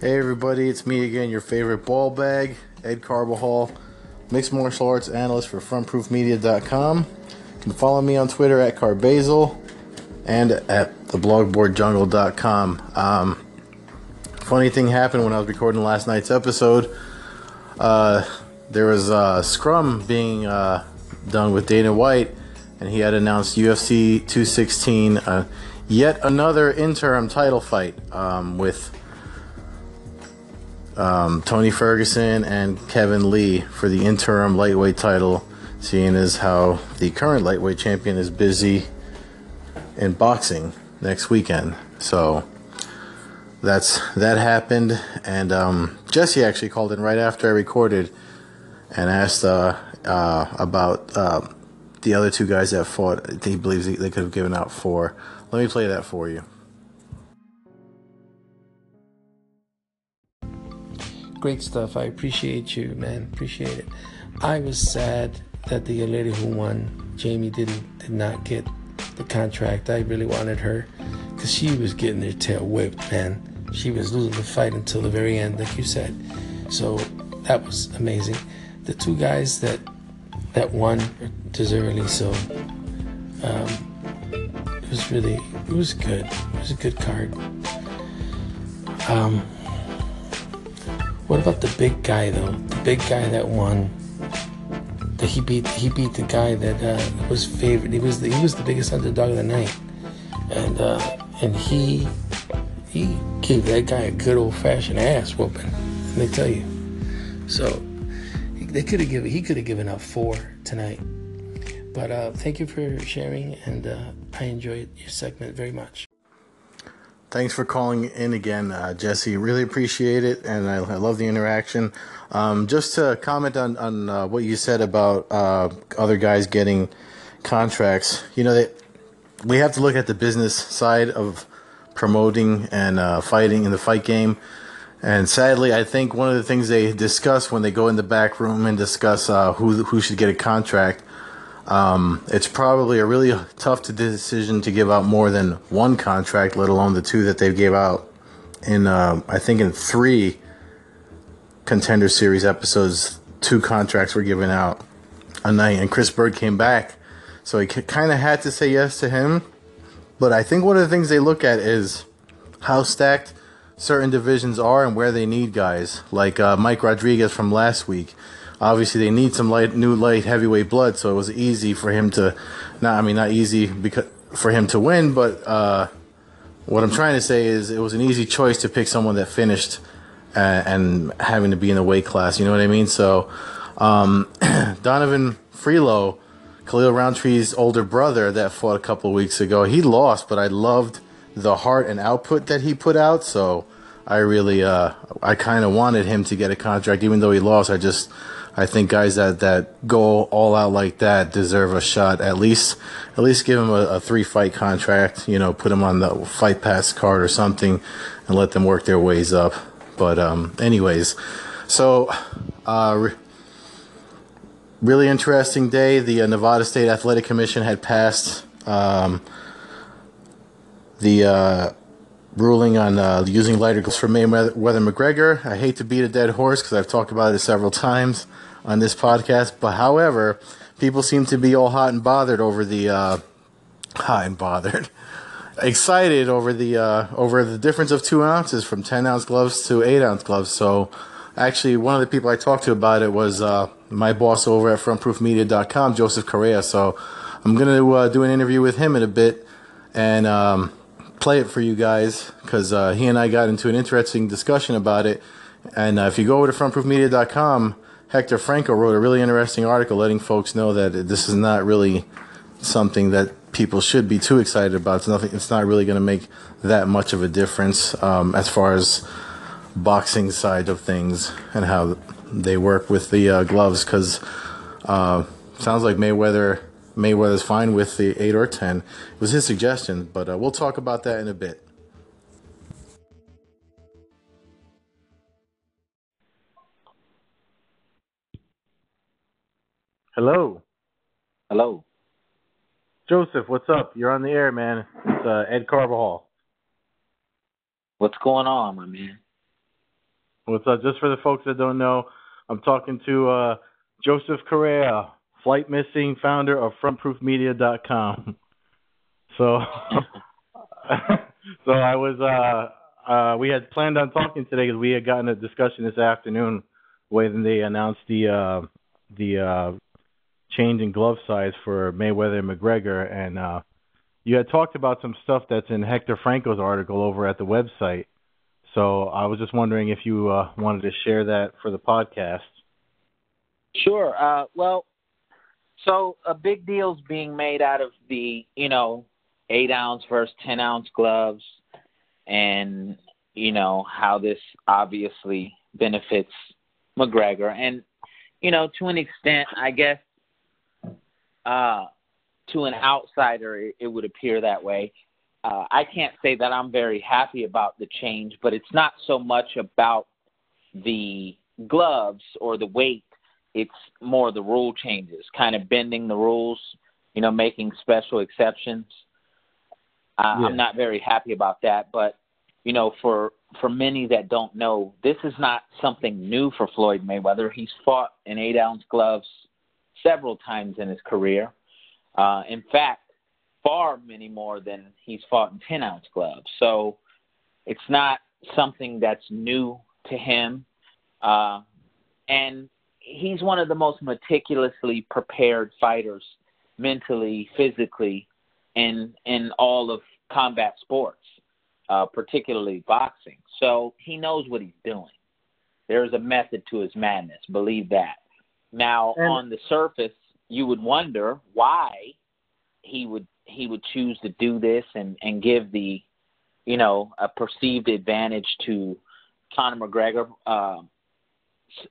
Hey everybody, it's me again, your favorite ball bag, Ed Carbajal, mixed martial arts analyst for frontproofmedia.com. You can follow me on Twitter at Carbazal and at theblogboardjungle.com. Um, funny thing happened when I was recording last night's episode. Uh, there was a scrum being uh, done with Dana White, and he had announced UFC 216, uh, yet another interim title fight um, with um, Tony Ferguson and Kevin Lee for the interim lightweight title, seeing as how the current lightweight champion is busy in boxing next weekend. So that's that happened, and um, Jesse actually called in right after I recorded and asked uh, uh, about uh, the other two guys that fought. He believes they could have given out four. Let me play that for you. Great stuff. I appreciate you, man. Appreciate it. I was sad that the lady who won, Jamie, didn't did not get the contract. I really wanted her because she was getting her tail whipped, man. She was losing the fight until the very end, like you said. So that was amazing. The two guys that that won deservedly so. Um, it was really, it was good. It was a good card. Um, what about the big guy though? The big guy that won. That he beat he beat the guy that uh, was favorite. He was the, he was the biggest underdog of the night, and uh, and he he gave that guy a good old fashioned ass whooping. Let me tell you. So they could have given he could have given up four tonight. But uh, thank you for sharing, and uh, I enjoyed your segment very much. Thanks for calling in again, uh, Jesse. Really appreciate it, and I, I love the interaction. Um, just to comment on on uh, what you said about uh, other guys getting contracts, you know, they, we have to look at the business side of promoting and uh, fighting in the fight game. And sadly, I think one of the things they discuss when they go in the back room and discuss uh, who who should get a contract um, it's probably a really tough decision to give out more than one contract, let alone the two that they gave out in, uh, I think, in three contender series episodes. Two contracts were given out a night, and Chris Bird came back, so he kind of had to say yes to him. But I think one of the things they look at is how stacked certain divisions are and where they need guys, like uh, Mike Rodriguez from last week. Obviously they need some light new light heavyweight blood so it was easy for him to not i mean not easy because for him to win but uh, what i'm trying to say is it was an easy choice to pick someone that finished uh, and having to be in the weight class you know what i mean? So um, donovan freelo khalil rountree's older brother that fought a couple weeks ago he lost but i loved the heart and output that he put out so i really uh, i kind of wanted him to get a contract even though he lost i just I think guys that, that go all out like that deserve a shot. At least, at least give them a, a three fight contract. You know, put them on the fight pass card or something, and let them work their ways up. But um, anyways, so uh, re- really interesting day. The uh, Nevada State Athletic Commission had passed um, the uh, ruling on uh, using lighter gloves for Mayweather McGregor. I hate to beat a dead horse because I've talked about it several times on this podcast. But however, people seem to be all hot and bothered over the uh, hot and bothered, excited over the uh, over the difference of two ounces from ten ounce gloves to eight ounce gloves. So actually, one of the people I talked to about it was uh, my boss over at FrontProofMedia.com, Joseph Correa. So I'm gonna uh, do an interview with him in a bit and. Um, play it for you guys because uh, he and I got into an interesting discussion about it. And uh, if you go over to frontproofmedia.com, Hector Franco wrote a really interesting article letting folks know that this is not really something that people should be too excited about. It's nothing. It's not really going to make that much of a difference um, as far as boxing side of things and how they work with the uh, gloves. Because uh, sounds like Mayweather Mayweather's fine with the eight or ten. It was his suggestion, but uh, we'll talk about that in a bit. Hello. Hello. Joseph, what's up? You're on the air, man. It's uh, Ed Carbajal. What's going on, my man? What's up? Just for the folks that don't know, I'm talking to uh, Joseph Correa, flight missing founder of FrontProofMedia.com. So, so I was uh, uh, we had planned on talking today because we had gotten a discussion this afternoon when they announced the uh, the uh, change in glove size for Mayweather and McGregor, and uh, you had talked about some stuff that's in Hector Franco's article over at the website. So I was just wondering if you uh, wanted to share that for the podcast. Sure. Uh, well, so a big deal's being made out of the, you know, eight ounce versus ten ounce gloves, and you know how this obviously benefits McGregor, and you know to an extent, I guess, uh, to an outsider, it, it would appear that way. Uh, I can't say that I'm very happy about the change, but it's not so much about the gloves or the weight. It's more the rule changes, kind of bending the rules, you know, making special exceptions. Uh, yeah. I'm not very happy about that, but you know, for for many that don't know, this is not something new for Floyd Mayweather. He's fought in eight ounce gloves several times in his career. Uh, in fact, far many more than he's fought in 10 ounce gloves. So it's not something that's new to him. Uh, and he's one of the most meticulously prepared fighters mentally, physically, in in all of combat sports, uh, particularly boxing. So he knows what he's doing. There's a method to his madness. Believe that. Now, and, on the surface, you would wonder why he would he would choose to do this and and give the you know a perceived advantage to Conor McGregor, uh,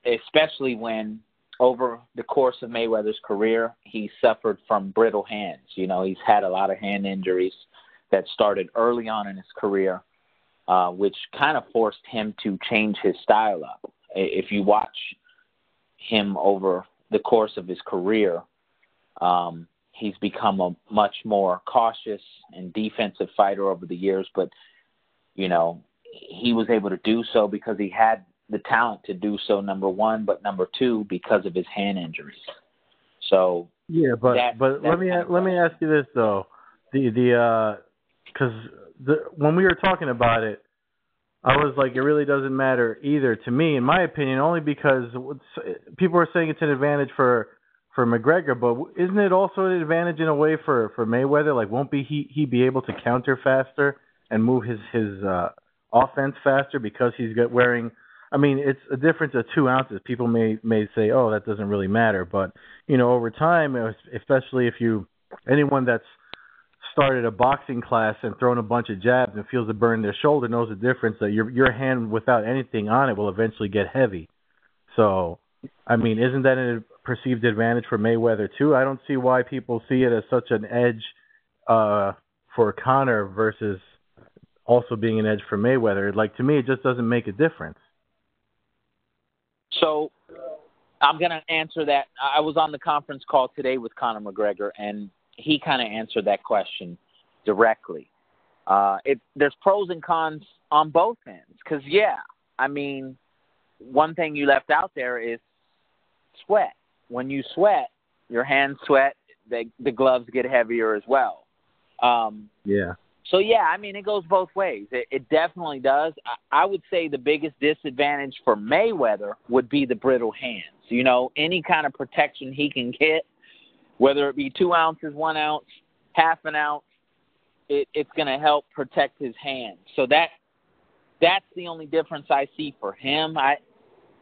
especially when over the course of Mayweather's career he suffered from brittle hands. You know he's had a lot of hand injuries that started early on in his career, uh, which kind of forced him to change his style up. If you watch him over the course of his career, um, he's become a much more cautious and defensive fighter over the years. But you know, he was able to do so because he had the talent to do so. Number one, but number two, because of his hand injuries. So yeah, but that, but let me let me ask you this though, the the because uh, the when we were talking about it, I was like, it really doesn't matter either to me, in my opinion, only because people are saying it's an advantage for for McGregor, but isn't it also an advantage in a way for for Mayweather? Like, won't be he he be able to counter faster and move his his uh, offense faster because he's got wearing? I mean, it's a difference of two ounces. People may may say, oh, that doesn't really matter, but you know, over time, especially if you anyone that's started a boxing class and thrown a bunch of jabs and feels a burn in their shoulder knows the difference that your your hand without anything on it will eventually get heavy. So, I mean, isn't that a perceived advantage for Mayweather too? I don't see why people see it as such an edge uh, for Conor versus also being an edge for Mayweather. Like to me, it just doesn't make a difference. So, I'm going to answer that. I was on the conference call today with Conor McGregor, and he kind of answered that question directly. Uh, it there's pros and cons on both ends because yeah, I mean, one thing you left out there is sweat. When you sweat, your hands sweat. The the gloves get heavier as well. Um, yeah. So yeah, I mean it goes both ways. It, it definitely does. I, I would say the biggest disadvantage for Mayweather would be the brittle hands. You know, any kind of protection he can get whether it be two ounces, one ounce, half an ounce, it, it's going to help protect his hand. So that that's the only difference I see for him. I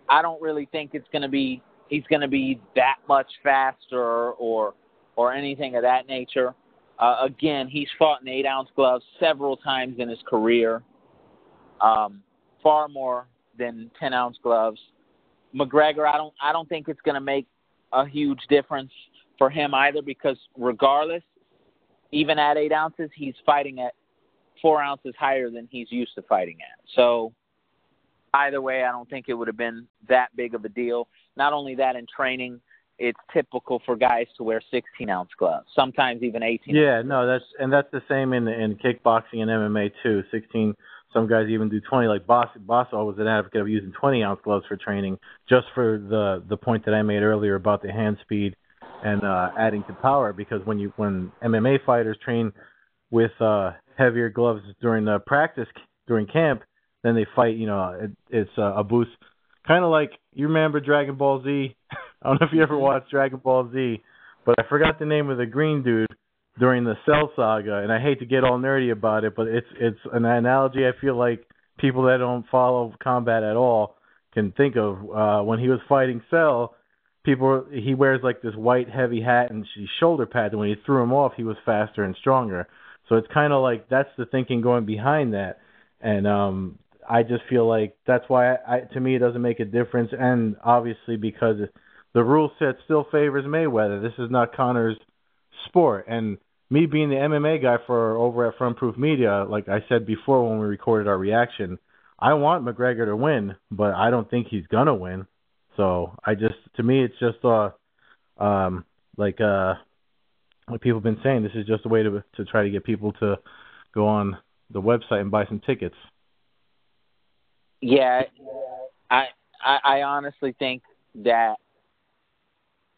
I don't really think it's going to be he's going to be that much faster or or anything of that nature. Uh, again, he's fought in eight ounce gloves several times in his career, um, far more than ten ounce gloves. McGregor, I don't I don't think it's going to make a huge difference for him either because regardless, even at eight ounces, he's fighting at four ounces higher than he's used to fighting at. So either way, I don't think it would have been that big of a deal. Not only that, in training, it's typical for guys to wear 16 ounce gloves, sometimes even 18. Yeah, no, that's and that's the same in in kickboxing and MMA too. 16 some guys even do 20. Like Boss, Bosso was an advocate of using 20 ounce gloves for training, just for the the point that I made earlier about the hand speed and uh, adding to power. Because when you when MMA fighters train with uh, heavier gloves during the practice during camp, then they fight. You know, it, it's uh, a boost. Kind of like you remember Dragon Ball Z. I don't know if you ever watched Dragon Ball Z, but I forgot the name of the green dude during the Cell Saga, and I hate to get all nerdy about it, but it's it's an analogy I feel like people that don't follow combat at all can think of. Uh, when he was fighting Cell, people he wears like this white heavy hat and shoulder pads, and when he threw him off, he was faster and stronger. So it's kind of like that's the thinking going behind that, and um, I just feel like that's why I, I to me it doesn't make a difference, and obviously because the rule set still favors Mayweather. This is not Conor's sport, and me being the MMA guy for over at Front Proof Media, like I said before when we recorded our reaction, I want McGregor to win, but I don't think he's gonna win. So I just to me it's just uh um like uh like people have been saying, this is just a way to to try to get people to go on the website and buy some tickets. Yeah, I I, I honestly think that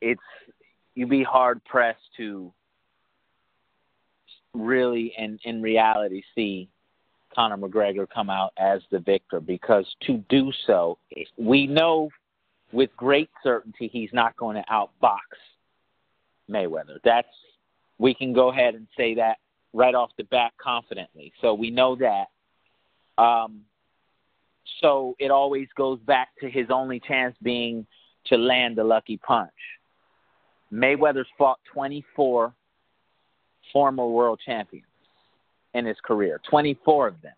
it's you'd be hard pressed to really and in reality see Conor McGregor come out as the victor because to do so, we know with great certainty he's not going to outbox Mayweather. That's we can go ahead and say that right off the bat confidently. So we know that. Um, so it always goes back to his only chance being to land a lucky punch. Mayweather's fought 24 former world champions in his career, 24 of them.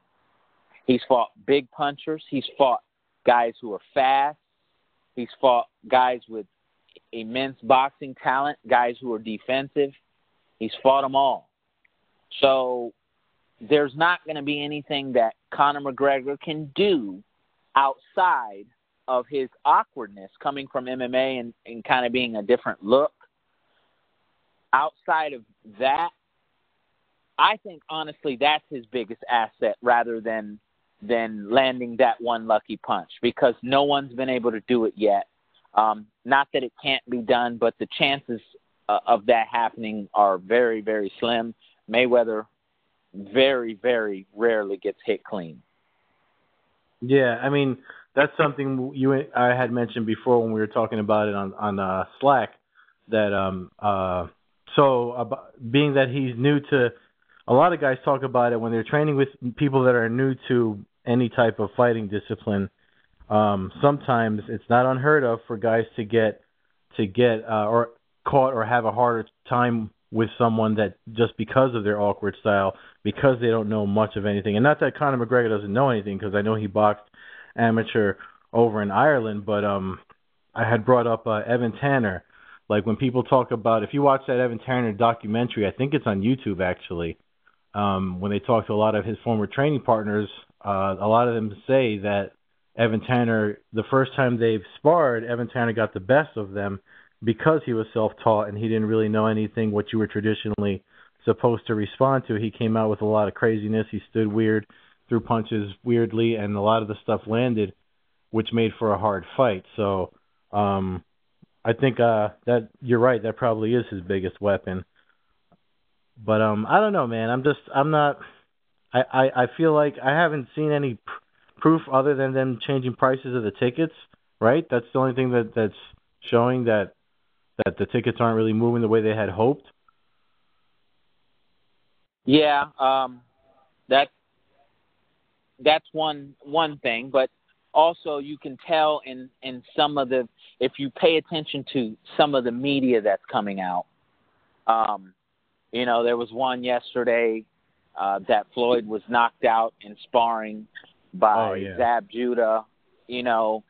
He's fought big punchers. He's fought guys who are fast. He's fought guys with immense boxing talent, guys who are defensive. He's fought them all. So there's not going to be anything that Conor McGregor can do outside of his awkwardness coming from MMA and, and kind of being a different look. Outside of that, I think honestly that's his biggest asset rather than than landing that one lucky punch because no one's been able to do it yet. Um, not that it can't be done, but the chances uh, of that happening are very, very slim. Mayweather very, very rarely gets hit clean. Yeah, I mean that's something you I had mentioned before when we were talking about it on on uh, Slack. That um uh so about, being that he's new to a lot of guys talk about it when they're training with people that are new to any type of fighting discipline. Um, sometimes it's not unheard of for guys to get to get uh, or caught or have a harder time with someone that just because of their awkward style, because they don't know much of anything. And not that Conor McGregor doesn't know anything, because I know he boxed amateur over in Ireland, but um, I had brought up uh, Evan Tanner. Like when people talk about, if you watch that Evan Tanner documentary, I think it's on YouTube actually um, when they talk to a lot of his former training partners, uh, a lot of them say that Evan Tanner, the first time they've sparred, Evan Tanner got the best of them because he was self-taught and he didn't really know anything what you were traditionally supposed to respond to. He came out with a lot of craziness. He stood weird, threw punches weirdly, and a lot of the stuff landed, which made for a hard fight. So um, I think uh, that you're right. That probably is his biggest weapon. But um, I don't know, man. I'm just I'm not. I I, I feel like I haven't seen any pr- proof other than them changing prices of the tickets. Right. That's the only thing that that's showing that that the tickets aren't really moving the way they had hoped. Yeah, um, that that's one one thing, but also you can tell in in some of the if you pay attention to some of the media that's coming out, um, you know, there was one yesterday uh, that Floyd was knocked out in sparring by oh, yeah. Zab Judah, you know,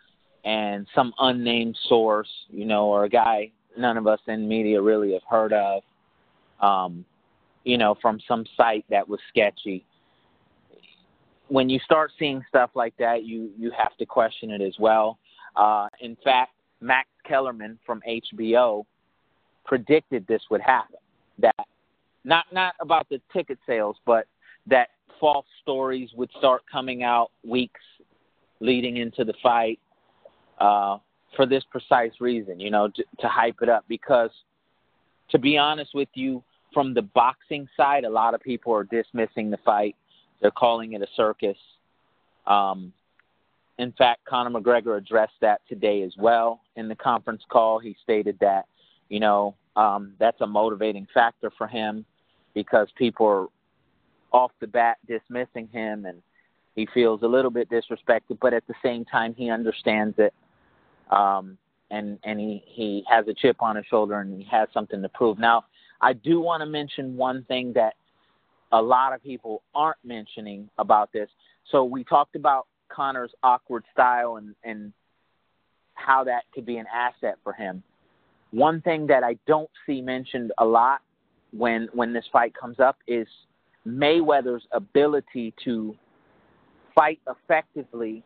and some unnamed source, you know, or a guy none of us in media really have heard of, um, you know, from some site that was sketchy. When you start seeing stuff like that, you you have to question it as well. Uh, in fact, Max Kellerman from HBO predicted this would happen. That not not about the ticket sales, but that false stories would start coming out weeks leading into the fight uh, for this precise reason, you know, to, to hype it up. Because to be honest with you, from the boxing side, a lot of people are dismissing the fight. They're calling it a circus. Um, in fact, Conor McGregor addressed that today as well in the conference call. He stated that, you know, um, that's a motivating factor for him because people are off the bat dismissing him and he feels a little bit disrespected, but at the same time he understands it. Um, and and he, he has a chip on his shoulder and he has something to prove. Now, I do want to mention one thing that a lot of people aren't mentioning about this. So we talked about Conor's awkward style and, and how that could be an asset for him. One thing that I don't see mentioned a lot when when this fight comes up is Mayweather's ability to fight effectively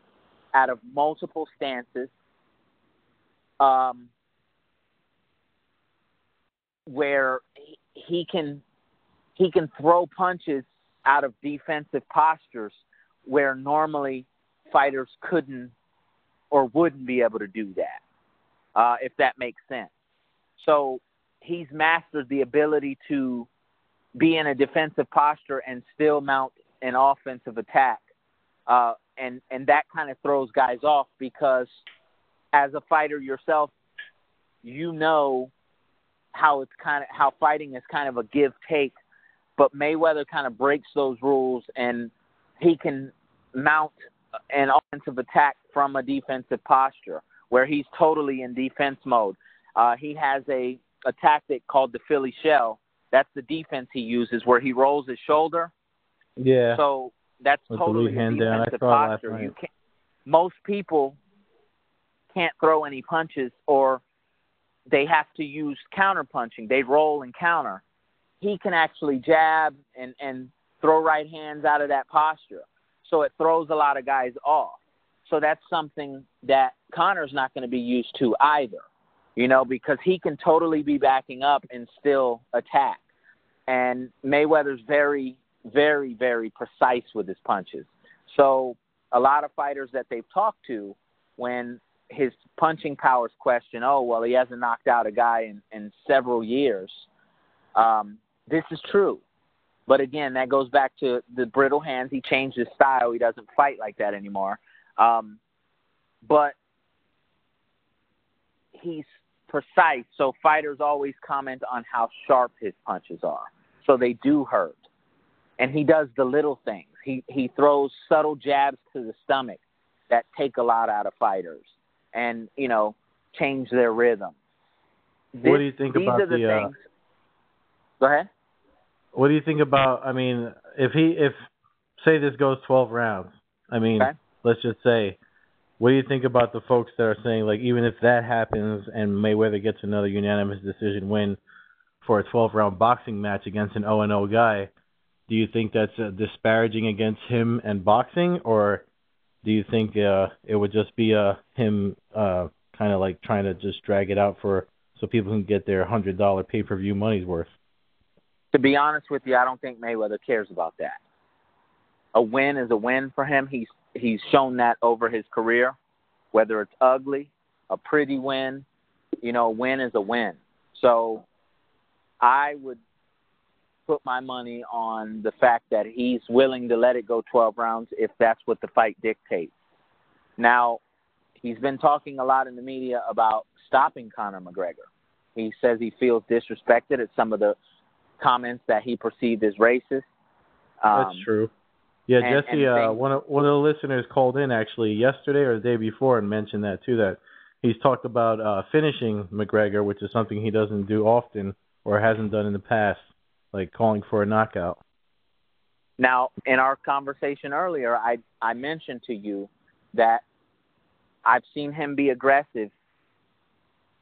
out of multiple stances, um, where he, he can he can throw punches out of defensive postures where normally fighters couldn't or wouldn't be able to do that, uh, if that makes sense. So he's mastered the ability to be in a defensive posture and still mount an offensive attack. Uh, and and that kind of throws guys off because as a fighter yourself, you know how it's kind of how fighting is kind of a give take, but Mayweather kind of breaks those rules and he can mount an offensive attack from a defensive posture where he's totally in defense mode. Uh, he has a a tactic called the Philly shell. That's the defense he uses where he rolls his shoulder. Yeah. So that's With totally the hand down. Defensive last posture. You can't. Most people can't throw any punches, or they have to use counter punching. They roll and counter. He can actually jab and and throw right hands out of that posture. So it throws a lot of guys off. So that's something that Conor's not going to be used to either you know, because he can totally be backing up and still attack. And Mayweather's very, very, very precise with his punches. So a lot of fighters that they've talked to, when his punching powers question, oh well, he hasn't knocked out a guy in, in several years. Um, this is true, but again, that goes back to the brittle hands. He changed his style. He doesn't fight like that anymore. Um, but he's precise, so fighters always comment on how sharp his punches are. So they do hurt. And he does the little things. He he throws subtle jabs to the stomach that take a lot out of fighters and, you know, change their rhythm. What do you think these about are the, the, uh, things. Go ahead. What do you think about? I mean, if he if say this goes twelve rounds, I mean, Okay. let's just say, what do you think about the folks that are saying like even if that happens and Mayweather gets another unanimous decision win for a twelve round boxing match against an zero and zero guy, do you think that's uh, disparaging against him and boxing, or do you think uh, it would just be uh, him uh, kind of like trying to just drag it out for so people can get their hundred dollar pay per view money's worth? To be honest with you, I don't think Mayweather cares about that. A win is a win for him. He's he's shown that over his career, whether it's ugly, a pretty win, you know, a win is a win. So I would put my money on the fact that he's willing to let it go 12 rounds if that's what the fight dictates. Now, he's been talking a lot in the media about stopping Conor McGregor. He says he feels disrespected at some of the comments that he perceived as racist. Um, That's true. Yeah, and- Jesse, and uh, one of one of the listeners called in actually yesterday or the day before and mentioned that too. That he's talked about uh, finishing McGregor, which is something he doesn't do often or hasn't done in the past, like calling for a knockout. Now, in our conversation earlier, I I mentioned to you that I've seen him be aggressive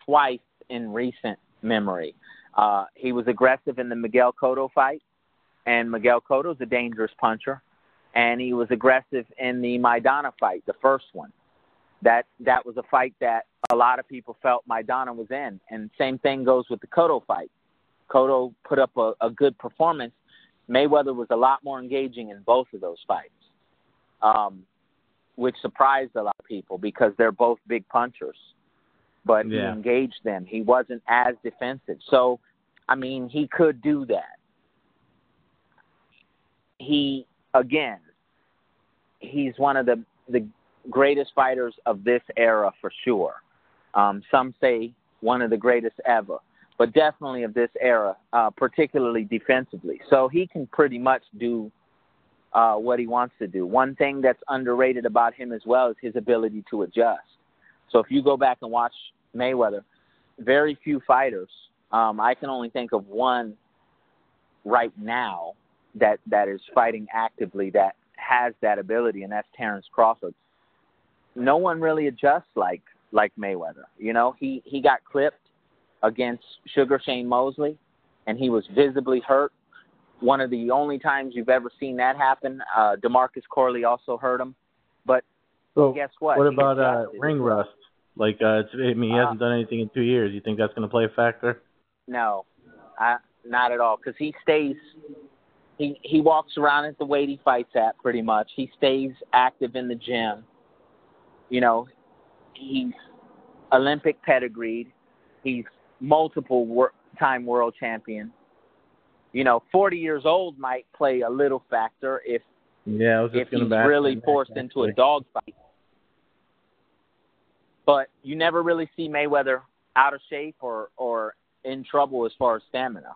twice in recent memory. Uh, he was aggressive in the Miguel Cotto fight, and Miguel Cotto's a dangerous puncher, and he was aggressive in the Maidana fight, the first one. That that was a fight that a lot of people felt Maidana was in, and same thing goes with the Cotto fight. Cotto put up a, a good performance, Mayweather was a lot more engaging in both of those fights, um, which surprised a lot of people because they're both big punchers. But Yeah. he engaged them. He wasn't as defensive. So, I mean, he could do that. He again, he's one of the the greatest fighters of this era for sure. Um, some say one of the greatest ever, but definitely of this era, uh, particularly defensively. So he can pretty much do uh, what he wants to do. One thing that's underrated about him as well is his ability to adjust. So if you go back and watch Mayweather, very few fighters. Um, I can only think of one right now that that is fighting actively that has that ability, and that's Terence Crawford. No one really adjusts like like Mayweather. You know, he he got clipped against Sugar Shane Mosley, and he was visibly hurt. One of the only times you've ever seen that happen. Uh, Demarcus Corley also hurt him, but So guess what? what He about uh, ring rust? Like, uh, it's, I mean, he Uh, hasn't done anything in two years. You think that's going to play a factor? No, I, not at all. Because he stays, he he walks around at the weight he fights at pretty much. He stays active in the gym. You know, he's Olympic pedigreed. He's multiple wor- time world champion. You know, 40 years old might play a little factor if Yeah, I was just if he's really forced into a dogfight. But you never really see Mayweather out of shape or or in trouble as far as stamina.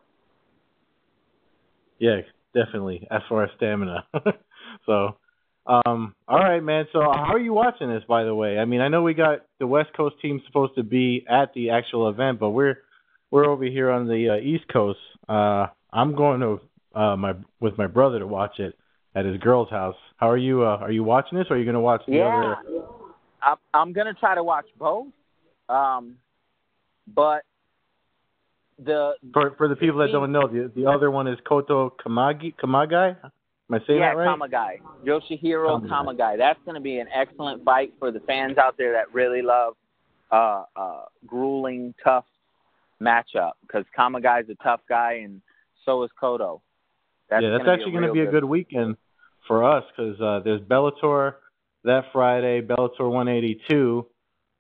Yeah, definitely. As far as stamina. so, um, all right, man. So, how are you watching this? By the way, I mean, I know we got the West Coast team supposed to be at the actual event, but we're we're over here on the uh, East Coast. Uh, I'm going to uh, my with my brother to watch it at his girl's house. How are you? Uh, are you watching this, or are you going to watch the Yeah, other? I'm I'm gonna try to watch both. Um, but the For for the people that don't know, the the other one is Cotto Kamagi Kamegai. Am I saying yeah, that right? Kamegai, Yoshihiro Kamegai. Kamegai. That's going to be an excellent fight for the fans out there that really love uh, uh, grueling, tough matchup because Kamegai's a tough guy and so is Cotto. That's yeah, that's gonna actually going to be a good weekend for us because uh, there's Bellator that Friday. Bellator 182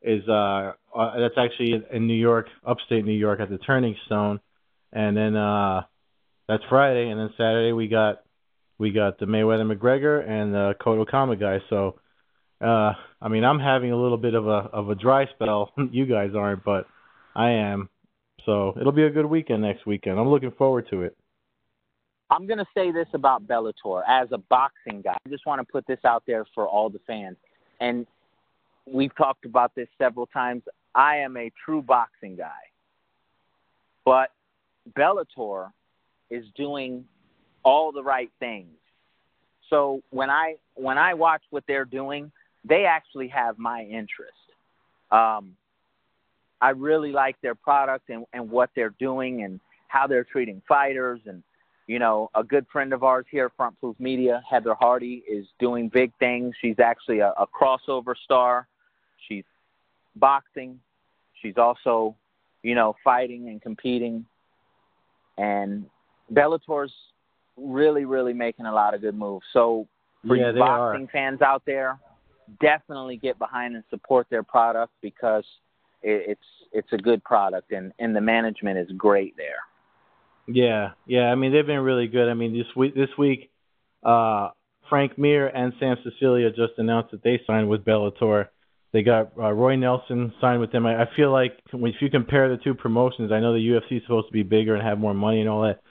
is uh, uh that's actually in- New York, upstate New York, at the Turning Stone, and then uh, that's Friday, and then Saturday we got we got the Mayweather McGregor and the Cotto Kama guy. So, uh, I mean, I'm having a little bit of a of a dry spell. you guys aren't, but I am. So it'll be a good weekend next weekend. I'm looking forward to it. I'm going to say this about Bellator as a boxing guy. I just want to put this out there for all the fans. And we've talked about this several times. I am a true boxing guy. But Bellator is doing all the right things. So when I when I watch what they're doing, they actually have my interest. Um, I really like their product and, and what they're doing and how they're treating fighters and you know, a good friend of ours here at Front Proof Media, Heather Hardy, is doing big things. She's actually a, a crossover star. She's boxing. She's also, you know, fighting and competing. And Bellator's really, really making a lot of good moves. So for yeah, you they are. boxing fans out there, definitely get behind and support their product because it, it's it's a good product and, and the management is great there. Yeah, yeah. I mean, they've been really good. I mean, this week, this week, uh, Frank Mir and Sam Sicilia just announced that they signed with Bellator. They got uh, Roy Nelson signed with them. I, I feel like if you compare the two promotions, I know the UFC is supposed to be bigger and have more money and all that,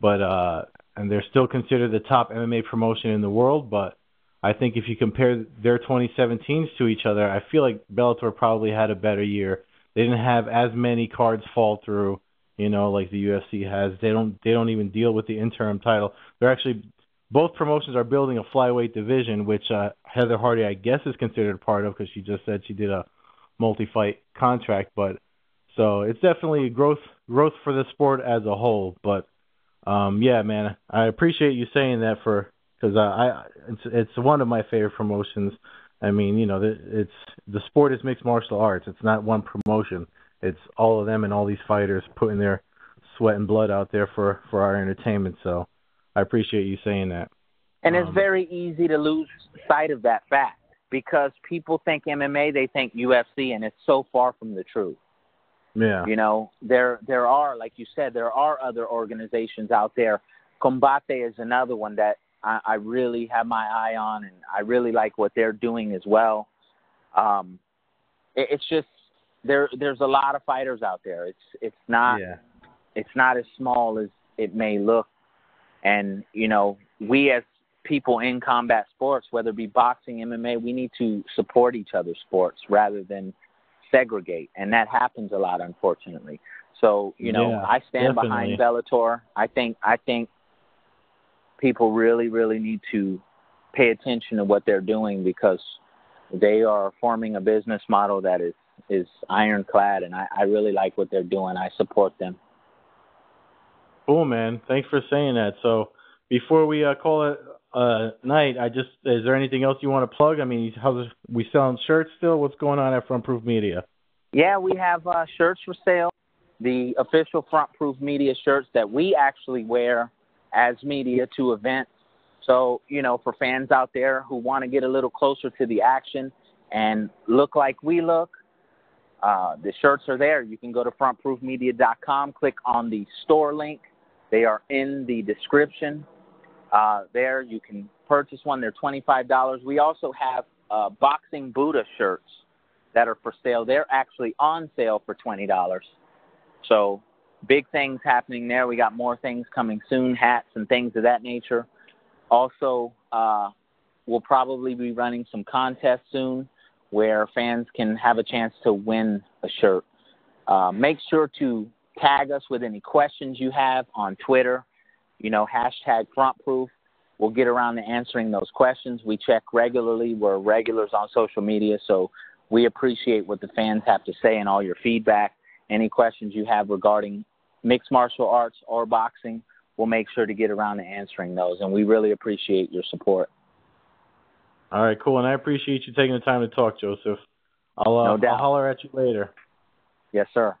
but uh, and they're still considered the top MMA promotion in the world. But I think if you compare their 2017s to each other, I feel like Bellator probably had a better year. They didn't have as many cards fall through you know, like the UFC has. They don't they don't even deal with the interim title. They're actually both promotions are building a flyweight division, which uh, Heather Hardy, I guess, is considered part of because she just said she did a multi-fight contract. But so it's definitely growth growth for the sport as a whole. But um, yeah, man, I appreciate you saying that for because uh, I it's it's one of my favorite promotions. I mean, you know, it's the sport is mixed martial arts. It's not one promotion it's all of them and all these fighters putting their sweat and blood out there for for our entertainment. So, I appreciate you saying that. And it's Um, very easy to lose sight of that fact because people think MMA, they think UFC, and it's so far from the truth. Yeah. You know, there there are, like you said, there are other organizations out there. Combate is another one that I, I really have my eye on, and I really like what they're doing as well. Um, it, it's just there. There's a lot of fighters out there. It's it's not yeah. it's not as small as it may look. And, you know, we as people in combat sports, whether it be boxing, MMA, we need to support each other's sports rather than segregate. And that happens a lot, unfortunately. So, you know, Yeah, I stand definitely. behind Bellator. I think, I think people really, really need to pay attention to what they're doing because they are forming a business model that is, is ironclad. And I, I really like what they're doing. I support them. Cool, man. Thanks for saying that. So before we uh, call it uh, night, I just is there anything else you want to plug? I mean, how's we selling shirts still? What's going on at Front Proof Media? Yeah, we have uh, shirts for sale. The official Front Proof Media shirts that we actually wear as media to events. So, you know, for fans out there who want to get a little closer to the action and look like we look, uh, the shirts are there. You can go to frontproofmedia.com, click on the store link. They are in the description. Uh, there, you can purchase one. They're $25. We also have uh, Boxing Buddha shirts that are for sale. They're actually on sale for twenty dollars. So big things happening there. We got more things coming soon, hats and things of that nature. Also, uh, we'll probably be running some contests soon where fans can have a chance to win a shirt. Uh, make sure to tag us with any questions you have on Twitter. You know, hashtag FrontProof. We'll get around to answering those questions. We check regularly. We're regulars on social media, so we appreciate what the fans have to say and all your feedback. Any questions you have regarding mixed martial arts or boxing, we'll make sure to get around to answering those. And we really appreciate your support. All right, cool. And I appreciate you taking the time to talk, Joseph. I'll uh, No doubt. I'll holler at you later. Yes, sir.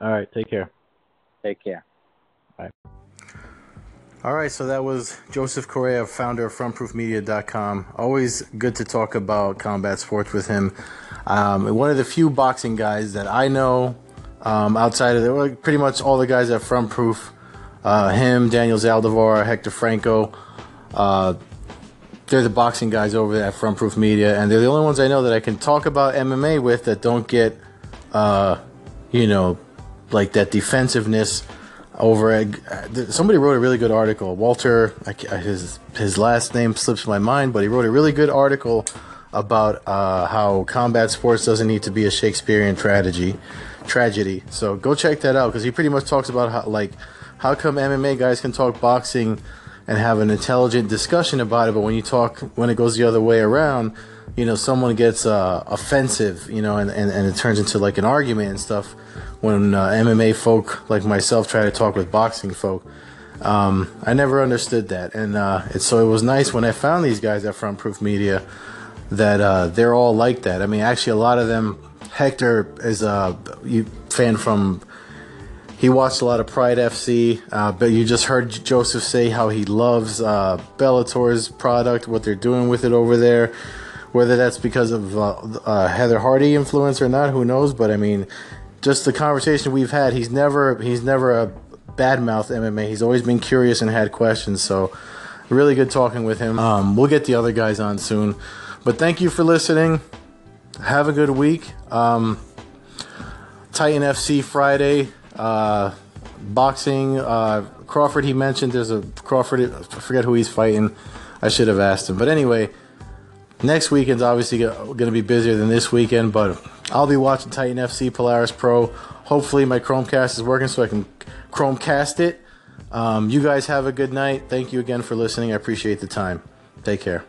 All right, take care. Take care. All right, so that was Joseph Correa, founder of FrontProofMedia.com. Always good to talk about combat sports with him. Um, one of the few boxing guys that I know um, outside of the, well, pretty much all the guys at Front Proof, uh, him, Daniel Zaldivar, Hector Franco, uh, they're the boxing guys over there at Front Proof Media, and they're the only ones I know that I can talk about MMA with that don't get, uh, you know, like that defensiveness over. at- uh, Somebody wrote a really good article. Walter, I his his last name slips my mind, but he wrote a really good article about uh, how combat sports doesn't need to be a Shakespearean tragedy. Tragedy. So go check that out because he pretty much talks about how like how come MMA guys can talk boxing and have an intelligent discussion about it, but when you talk when it goes the other way around, you know, someone gets uh, offensive, you know, and, and, and it turns into like an argument and stuff. When uh, MMA folk like myself try to talk with boxing folk, um, I never understood that, and uh, it's so it was nice when I found these guys at Front Proof Media that uh, they're all like that. I mean, actually, a lot of them. Hector is a fan from. He watched a lot of Pride FC, uh, but you just heard Joseph say how he loves uh, Bellator's product, what they're doing with it over there. Whether that's because of uh, uh, Heather Hardy influence or not, who knows? But I mean, just the conversation we've had, he's never he's never a badmouth MMA. He's always been curious and had questions. So really good talking with him. Um, we'll get the other guys on soon. But thank you for listening. Have a good week. Um, Titan FC Friday. Uh, boxing. Uh, Crawford, he mentioned there's a Crawford. I forget who he's fighting. I should have asked him. But anyway, next weekend's obviously going to be busier than this weekend. But I'll be watching Titan FC Polaris Pro. Hopefully, my Chromecast is working so I can Chromecast it. Um, you guys have a good night. Thank you again for listening. I appreciate the time. Take care.